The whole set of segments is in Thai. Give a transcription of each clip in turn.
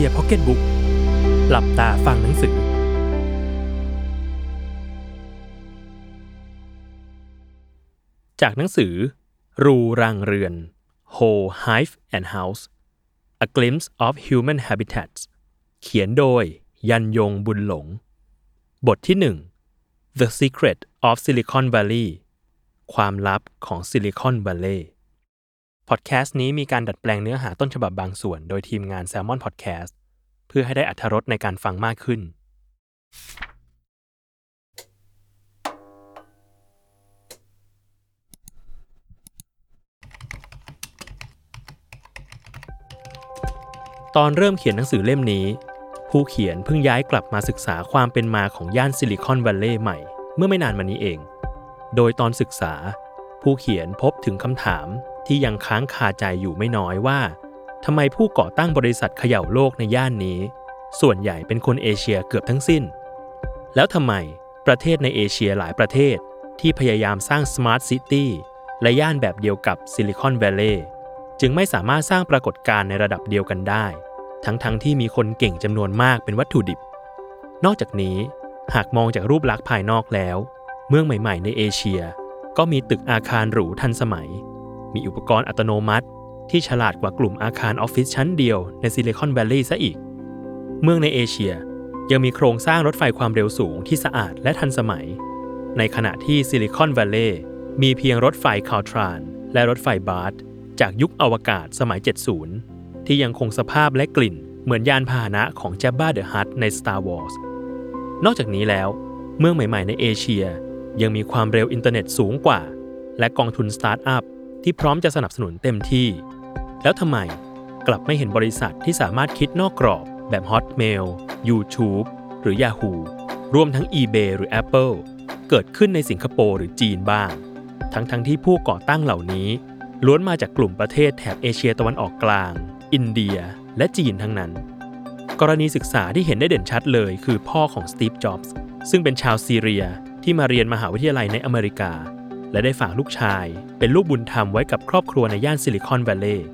อียร์พ็อกเก็ตบุ๊กหลับตาฟังหนังสือ จากหนังสือ รูรังเรือน Whole Hive and House A Glimpse of Human Habitats เขียนโดยยันยงบุญหลง บทที่ 1 The Secret of Silicon Valley ความลับของ Silicon Valley พอดแคสต์นี้มีการดัดแปลงเนื้อหาต้นฉบับบางส่วน โดยทีมงาน Salmon Podcast เพื่อให้ได้อรรถรสในการฟังมากขึ้น ตอนเริ่มเขียนหนังสือเล่มนี้ ผู้เขียนเพิ่งย้ายกลับมาศึกษาความเป็นมาของย่านซิลิคอนวัลเลย์ใหม่ เมื่อไม่นานมานี้เอง โดยตอนศึกษา ผู้เขียนพบถึงคำถามที่ยังค้างคาใจอยู่ไม่น้อยว่า ทำไมผู้ก่อตั้งบริษัทเขย่าโลกในย่านนี้ ส่วนใหญ่เป็นคนเอเชียเกือบทั้งสิ้น แล้วทำไมประเทศในเอเชียหลายประเทศที่พยายามสร้าง smart city และย่านแบบเดียวกับซิลิคอนแวลเลย์จึงไม่สามารถสร้างปรากฏการณ์ในระดับเดียวกันได้ ทั้งๆที่มีคนเก่งจำนวนมากเป็นวัตถุดิบ นอกจากนี้หากมองจากรูปลักษณ์ภายนอกแล้ว เมืองใหม่ ๆ ในเอเชีย ก็มีตึกอาคารหรูทันสมัย มีอุปกรณ์อัตโนมัติ ที่ฉลาดกว่ากลุ่มอาคารออฟฟิศชั้นเดียวในซิลิคอนแวลลีย์ซะอีก เมืองในเอเชียยังมีโครงสร้างรถไฟความเร็วสูงที่สะอาดและทันสมัย ในขณะที่ซิลิคอนแวลเลย์มีเพียงรถไฟ Caltrain และรถไฟ BART จากยุคอวกาศสมัย 70 ที่ยังคงสภาพและกลิ่นเหมือนยานพาหนะของ Jabba the Hutt ใน Star Wars นอกจากนี้แล้ว เมืองใหม่ ๆ ในเอเชีย ยังมีความเร็วอินเทอร์เน็ตสูงกว่า และกองทุนสตาร์ทอัพที่พร้อมจะสนับสนุนเต็มที่ แล้วทำไมกลับไม่เห็นบริษัทที่สามารถคิดนอกกรอบแบบ Hotmail YouTube หรือ Yahoo รวมทั้ง eBay หรือ Apple เกิดขึ้นในสิงคโปร์หรือจีนบ้าง ทั้งๆที่ผู้ก่อตั้งเหล่านี้ ล้วนมาจากกลุ่มประเทศแถบเอเชียตะวันออกกลาง อินเดีย และจีนทั้งนั้น กรณีศึกษาที่เห็นได้เด่นชัดเลยคือพ่อของสตีฟ จ็อบส์ ซึ่งเป็นชาวซีเรียที่มาเรียนมหาวิทยาลัยในอเมริกา และได้ฝากลูกชาย เป็นลูกบุญธรรมไว้กับครอบครัวในย่านซิลิคอนแวลลีย์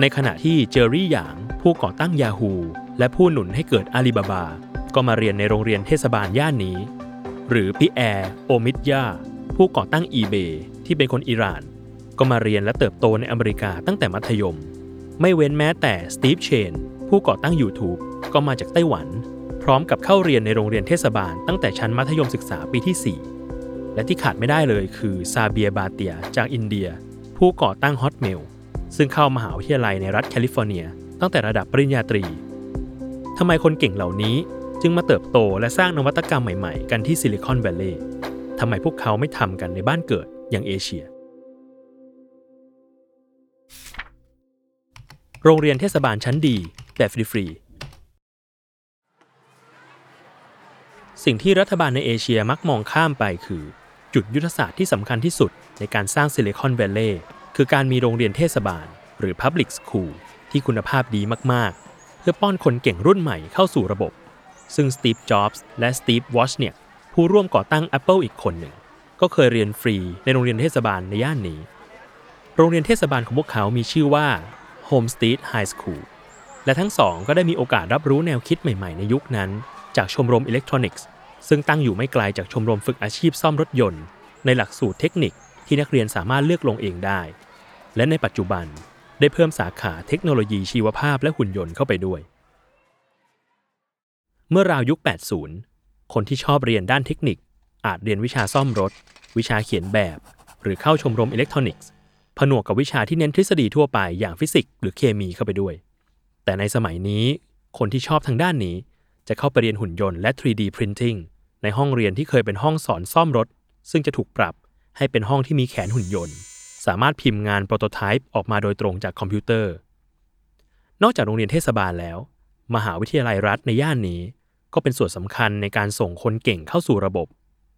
ในขณะที่เจอร์รี่หยาง ผู้ก่อตั้ง Yahoo และผู้หนุนให้เกิดอาลีบาบา ก็มาเรียนในโรงเรียนเทศบาลย่านนี้ หรือปิแอร์โอมิดยาร์ผู้ก่อตั้ง eBay ที่เป็นคนอิหร่าน ก็มาเรียนและเติบโตในอเมริกาตั้งแต่มัธยม ไม่เว้นแม้แต่สตีฟเชนผู้ก่อตั้ง YouTube ก็มาจากไต้หวัน พร้อมกับเข้าเรียนในโรงเรียนเทศบาลตั้งแต่ชั้นมัธยมศึกษาปีที่ 4 และที่ขาดไม่ได้เลยคือซาเบียร์ บาเทียจากอินเดีย ผู้ก่อตั้ง Hotmail ซึ่งเข้ามหาวิทยาลัยในรัฐแคลิฟอร์เนีย ตั้งแต่ระดับปริญญาตรีทำไมคนเก่งเหล่านี้จึงมาเติบโตและสร้างนวัตกรรมใหม่ๆ กันที่ซิลิคอนแวลเลย์ทำไมพวกเขาไม่ทำกันในบ้านเกิดอย่างเอเชีย โรงเรียนเทศบาลชั้นดีแบบฟรีๆสิ่งที่รัฐบาลในเอเชียมักมองข้ามไปคือ จุดยุทธศาสตร์ที่สำคัญที่สุดในการสร้างซิลิคอนแวลเลย์ คือการมีโรงเรียนเทศบาล หรือ Public School ที่คุณภาพดีมาก ๆ เพื่อป้อนคนเก่งรุ่นใหม่เข้าสู่ระบบ ซึ่งสตีฟจ็อบส์และสตีฟวอซเนียก ผู้ร่วมก่อตั้ง Apple อีกคนหนึ่ง ก็เคยเรียนฟรีในโรงเรียนเทศบาลในย่านนี้ โรงเรียนเทศบาลของพวกเขามีชื่อว่า Homestead High School และทั้งสองก็ได้มีโอกาสรับรู้แนวคิดใหม่ ๆ ในยุคนั้น จากชมรมอิเล็กทรอนิกส์ซึ่งตั้งอยู่ไม่ไกลจากชมรมฝึกอาชีพซ่อมรถยนต์ ในหลักสูตรเทคนิคที่นักเรียนสามารถเลือกลงเองได้ และในปัจจุบันได้เพิ่มสาขาเทคโนโลยีชีวภาพและหุ่นยนต์เข้าไปด้วย เมื่อราวยุค 80 คนที่ชอบเรียนด้านเทคนิค อาจเรียนวิชาซ่อมรถ วิชาเขียนแบบ หรือเข้าชมรมอิเล็กทรอนิกส์ ผนวกกับวิชาที่เน้นทฤษฎีทั่วไปอย่างฟิสิกส์หรือเคมีเข้าไปด้วย แต่ในสมัยนี้คนที่ชอบทางด้านนี้ จะเข้าไปเรียนหุ่นยนต์และ 3D Printing ในห้องเรียนที่เคยเป็นห้องสอนซ่อมรถ ซึ่งจะถูกปรับให้เป็นห้องที่มีแขนหุ่นยนต์ สามารถพิมพ์งาน prototype ออกมาโดยตรงจากคอมพิวเตอร์ นอกจากโรงเรียนเทศบาลแล้ว มหาวิทยาลัยรัฐในย่านนี้ ก็เป็นส่วนสำคัญในการส่งคนเก่งเข้าสู่ระบบ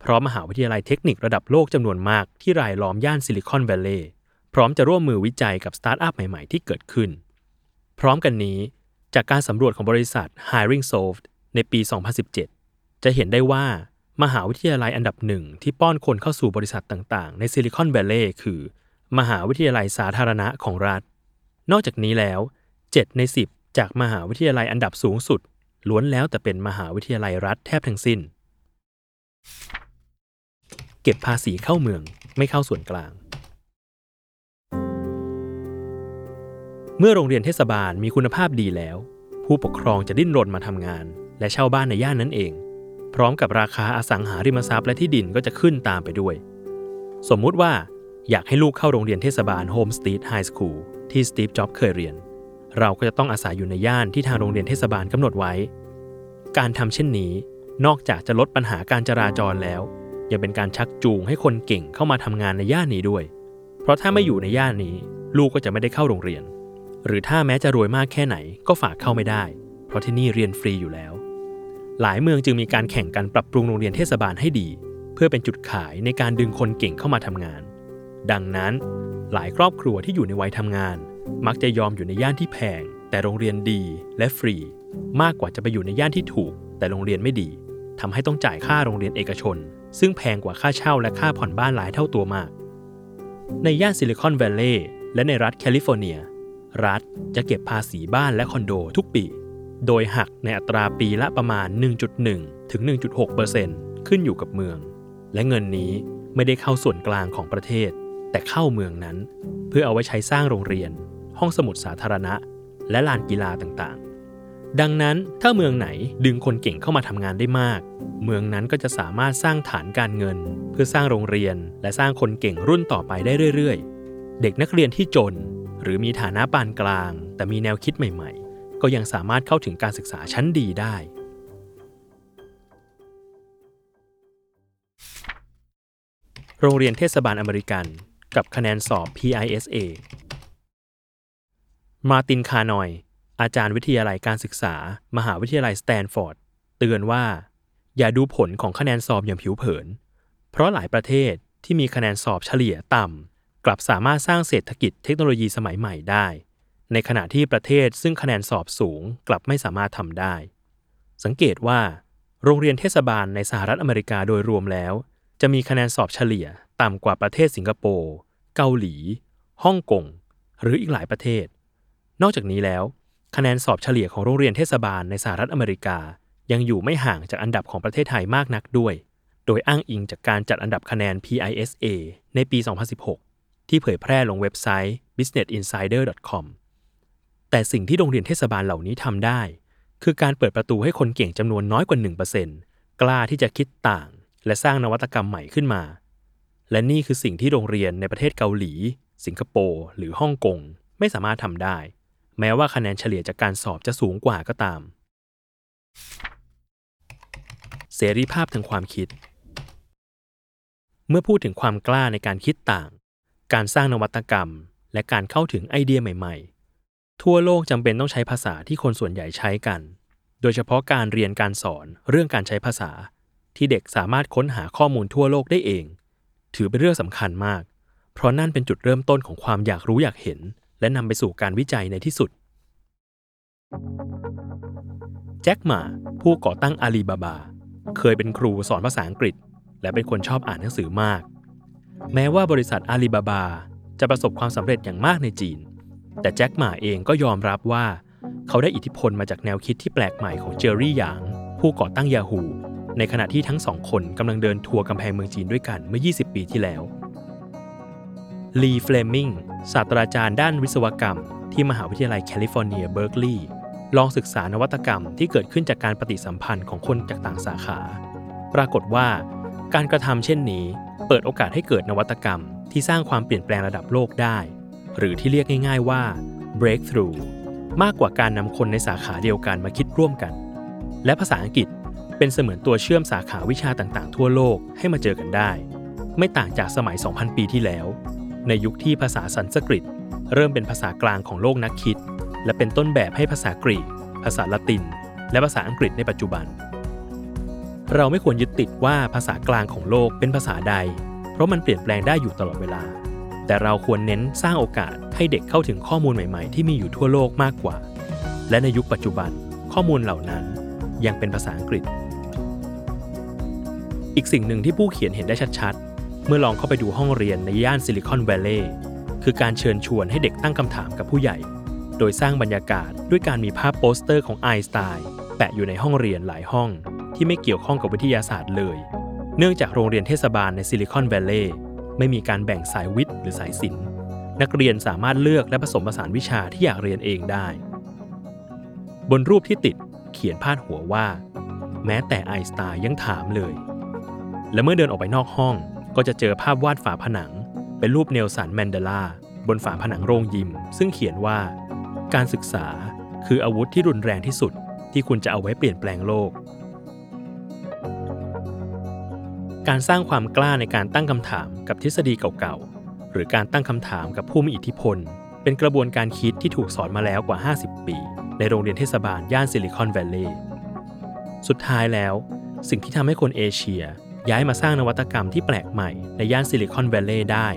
เพราะมหาวิทยาลัยเทคนิคระดับโลกจำนวนมากที่รายล้อมย่านซิลิคอนแวลเลย์พร้อมจะร่วมมือวิจัยกับสตาร์ทอัพใหม่ๆ ที่เกิดขึ้น พร้อมกันนี้ จากการสำรวจของบริษัท Hiring Soft ในปี 2017 จะเห็นได้ว่ามหาวิทยาลัยอันดับหนึ่งที่ป้อนคนเข้าสู่บริษัทต่างๆ ในซิลิคอนแวลเลย์คือ มหาวิทยาลัยสาธารณะของรัฐ นอกจากนี้แล้ว 7 ใน 10 จากมหาวิทยาลัยอันดับสูงสุด ล้วนแล้วแต่เป็นมหาวิทยาลัยรัฐแทบทั้งสิ้น เก็บภาษีเข้าเมืองไม่เข้าส่วนกลาง เมื่อโรงเรียนเทศบาลมีคุณภาพดีแล้ว ผู้ปกครองจะดิ้นรนมาทำงาน และเช่าบ้านในย่านนั้นเอง พร้อมกับราคาอสังหาริมทรัพย์และที่ดินก็จะขึ้นตามไปด้วย สมมุติว่า อยากให้ลูกเข้าโรงเรียนเทศบาลโฮมสตี t ไฮสคูลที่สตีฟจ็อบเคยเรียน เราก็จะต้องอาศัยอยู่ในย่านที่ทางโรงเรียนเทศบาลกำหนดไว้ การทำเช่นนี้นอกจากจะลดปัญหาการจราจรแล้ว ยังเป็นการชักจูงให้คนเก่งเข้ามาทำงานในย่านนี้ด้วย เพราะถ้าไม่อยู่ในย่านนี้ ลูกก็จะไม่ได้เข้าโรงเรียน หรือถ้าแม้จะรวยมากแค่ไหนก็ฝากเข้าไม่ได้ เพราะที่นี่เรียนฟรีอยู่แล้ว หลายเมืองจึงมีการแข่งกันปรับปรุงโรงเรียนเทศบาลให้ดี เพื่อเป็นจุดขายในการดึงคนเก่งเข้ามาทำงาน ดังนั้น หลายครอบครัวที่อยู่ในวัยทำงาน มักจะยอมอยู่ในย่านที่แพง แต่โรงเรียนดีและฟรี มากกว่าจะไปอยู่ในย่านที่ถูก แต่โรงเรียนไม่ดีทำให้ต้องจ่ายค่าโรงเรียนเอกชน ซึ่งแพงกว่าค่าเช่าและค่าผ่อนบ้านหลายเท่าตัวมาก ในย่านซิลิคอนแวลเลย์และในรัฐแคลิฟอร์เนีย รัฐจะเก็บภาษีบ้านและคอนโดทุกปี โดยหักในอัตราปีละประมาณ 1.1 ถึง 1.6%ขึ้นอยู่กับเมือง และเงินนี้ไม่ได้เข้าส่วนกลางของประเทศ แต่เข้าเมืองนั้น เพื่อเอาไว้ใช้สร้างโรงเรียน ห้องสมุดสาธารณะ และลานกีฬาต่างๆ ดังนั้นถ้าเมืองไหนดึงคนเก่งเข้ามาทำงานได้มาก เมืองนั้นก็จะสามารถสร้างฐานการเงิน เพื่อสร้างโรงเรียน และสร้างคนเก่งรุ่นต่อไปได้เรื่อยๆ เด็กนักเรียนที่จน หรือมีฐานะปานกลาง แต่มีแนวคิดใหม่ๆ ก็ยังสามารถเข้าถึงการศึกษาชั้นดีได้โรงเรียนเทศบาลอเมริกัน กับคะแนนสอบ PISA มาร์ตินคาร์นอย อาจารย์วิทยาลัยการศึกษา มหาวิทยาลัยสแตนฟอร์ด เตือนว่า อย่าดูผลของคะแนนสอบอย่างผิวเผิน เพราะหลายประเทศที่มีคะแนนสอบเฉลี่ยต่ำ กลับสามารถสร้างเศรษฐกิจเทคโนโลยีสมัยใหม่ได้ ในขณะที่ประเทศซึ่งคะแนนสอบสูงกลับไม่สามารถทำได้ สังเกตว่า โรงเรียนเทศบาลในสหรัฐอเมริกาโดยรวมแล้ว จะมีคะแนนสอบเฉลี่ย ต่ำกว่าประเทศสิงคโปร์เกาหลีฮ่องกงหรืออีกหลายประเทศ นอกจากนี้แล้ว คะแนนสอบเฉลี่ยของโรงเรียนเทศบาลในสหรัฐอเมริกา ยังอยู่ไม่ห่างจากอันดับของประเทศไทยมากนักด้วย โดยอ้างอิงจากการจัดอันดับคะแนน PISA ในปี 2016 ที่เผยแพร่ลงเว็บไซต์ businessinsider.com แต่สิ่งที่โรงเรียนเทศบาลเหล่านี้ทำได้ คือการเปิดประตูให้คนเก่งจำนวนน้อยกว่า 1%กล้าที่จะคิดต่าง และสร้างนวัตกรรมใหม่ขึ้นมา และนี่คือสิ่งที่โรงเรียนในประเทศเกาหลี สิงคโปร์หรือฮ่องกงไม่สามารถทำได้ แม้ว่าคะแนนเฉลี่ยจากการสอบจะสูงกว่าก็ตาม เสรีภาพทางความคิด เมื่อพูดถึงความกล้าในการคิดต่าง การสร้างนวัตกรรม และการเข้าถึงไอเดียใหม่ๆ ทั่วโลกจำเป็นต้องใช้ภาษาที่คนส่วนใหญ่ใช้กัน โดยเฉพาะการเรียนการสอนเรื่องการใช้ภาษา ที่เด็กสามารถค้นหาข้อมูลทั่วโลกได้เอง ถือเป็นเรื่องสำคัญมาก เพราะนั่นเป็นจุดเริ่มต้นของความอยากรู้อยากเห็น และนำไปสู่การวิจัยในที่สุด แจ็คหมาผู้ก่อตั้งอาลีบาบา เคยเป็นครูสอนภาษาอังกฤษ และเป็นคนชอบอ่านหนังสือมาก แม้ว่าบริษัทอาลีบาบาจะประสบความสำเร็จอย่างมากในจีน แต่แจ็คหม่าเองก็ยอมรับว่า เขาได้อิทธิพลมาจากแนวคิดที่แปลกใหม่ของเจอร์รี่หยาง ผู้ก่อตั้งยาฮู ในขณะที่ทั้งสองคนกำลังเดินทัวร์กำแพงเมืองจีนด้วยกันเมื่อ 20 ปีที่แล้วลีเฟลมิงศาสตราจารย์ด้านวิศวกรรม ที่มหาวิทยาลัยแคลิฟอร์เนียเบิร์กลีย์ลองศึกษานวัตกรรมที่เกิดขึ้นจากการปฏิสัมพันธ์ของคนจากต่างสาขา ปรากฏว่า การกระทำเช่นนี้ เปิดโอกาสให้เกิดนวัตกรรม ที่สร้างความเปลี่ยนแปลงระดับโลกได้ หรือที่เรียกง่าย ๆว่า breakthrough มากกว่าการนำคนในสาขาเดียวกันมาคิดร่วมกัน และภาษาอังกฤษ เป็นเสมือนตัวเชื่อมสาขาวิชาต่างๆ ทั่วโลกให้มาเจอกันได้ ไม่ต่างจากสมัย 2,000 ปีที่แล้ว ในยุคที่ภาษาสันสกฤต เริ่มเป็นภาษากลางของโลกนักคิด และเป็นต้นแบบให้ภาษากรีก ภาษาละติน และภาษาอังกฤษในปัจจุบัน เราไม่ควรยึดติดว่าภาษากลางของโลกเป็นภาษาใด เพราะมันเปลี่ยนแปลงได้อยู่ตลอดเวลา แต่เราควรเน้นสร้างโอกาสให้เด็กเข้าถึงข้อมูลใหม่ๆ ที่มีอยู่ทั่วโลกมากกว่า และในยุคปัจจุบันข้อมูลเหล่านั้นยังเป็นภาษาอังกฤษ อีกสิ่งหนึ่งที่ผู้เขียนเห็นได้ชัดๆ เมื่อลองเข้าไปดูห้องเรียนในย่านซิลิคอนแวลเลย์คือการเชิญชวนให้เด็กตั้งคำถามกับผู้ใหญ่ โดยสร้างบรรยากาศด้วยการมีภาพโปสเตอร์ของไอน์สไตน์แปะอยู่ในห้องเรียนหลายห้อง ที่ไม่เกี่ยวข้องกับวิทยาศาสตร์เลย เนื่องจากโรงเรียนเทศบาลในซิลิคอนแวลเลย์ไม่มีการแบ่งสายวิทย์หรือสายศิลป์นักเรียนสามารถเลือกและผสมผสานวิชาที่อยากเรียนเองได้ บนรูปที่ติดเขียนพาดหัวว่า แม้แต่ไอน์สไตน์ยังถามเลย และเมื่อเดินออกไปนอกห้อง ก็จะเจอภาพวาดฝาผนัง เป็นรูปเนลสันแมนเดลา บนฝาผนังโรงยิม ซึ่งเขียนว่า การศึกษาคืออาวุธที่รุนแรงที่สุดที่คุณจะเอาไว้เปลี่ยนแปลงโลก การสร้างความกล้าในการตั้งคำถามกับทฤษฎีเก่าๆ หรือการตั้งคำถามกับผู้มีอิทธิพล เป็นกระบวนการคิดที่ถูกสอนมาแล้วกว่า 50 ปี ในโรงเรียนเทศบาลย่านซิลิคอนแวลลย์ สุดท้ายแล้ว สิ่งที่ทำให้คนเอเชีย ย้ายมาสร้างนวัตกรรมที่แปลกใหม่ในย่านซิลิคอนแวลเลย์ได้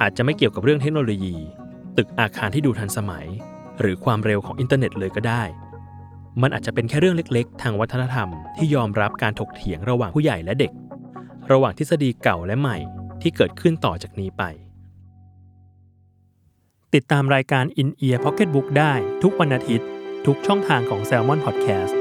อาจจะไม่เกี่ยวกับเรื่องเทคโนโลยี ตึกอาคารที่ดูทันสมัย หรือความเร็วของอินเทอร์เน็ตเลยก็ได้ มันอาจจะเป็นแค่เรื่องเล็กๆ ทางวัฒนธรรมที่ยอมรับการถกเถียงระหว่างผู้ใหญ่และเด็ก ระหว่างทฤษฎีเก่าและใหม่ที่เกิดขึ้นต่อจากนี้ไป ติดตามรายการ In Ear Pocket Book ได้ทุกวันอาทิตย์ ทุกช่องทางของ Salmon Podcast